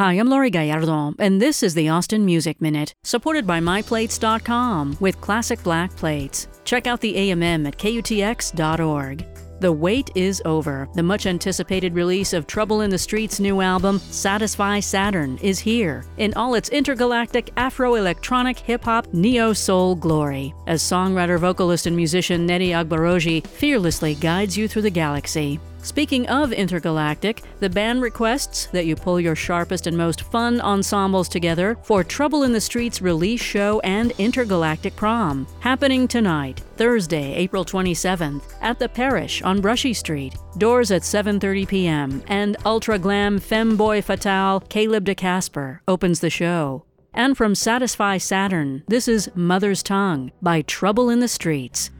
Hi, I'm Laurie Gallardo, and this is the Austin Music Minute, supported by MyPlates.com with classic black plates. Check out the AMM at KUTX.org. The wait is over. The much anticipated release of Trouble in the Street's new album, Satisfy Saturn, is here in all its intergalactic Afro electronic hip hop neo soul glory. As songwriter, vocalist, and musician Nnedi Agbaroji fearlessly guides you through the galaxy. Speaking of intergalactic, the band requests that you pull your sharpest and most fun ensembles together for Trouble in the Streets release show and intergalactic prom, happening tonight, Thursday, April 27th, at the Parish on Brushy Street. Doors at 7:30 p.m. and ultra glam femboy fatale Caleb DeCasper opens the show. And from Satisfy Saturn, this is Mother's Tongue by Trouble in the Streets.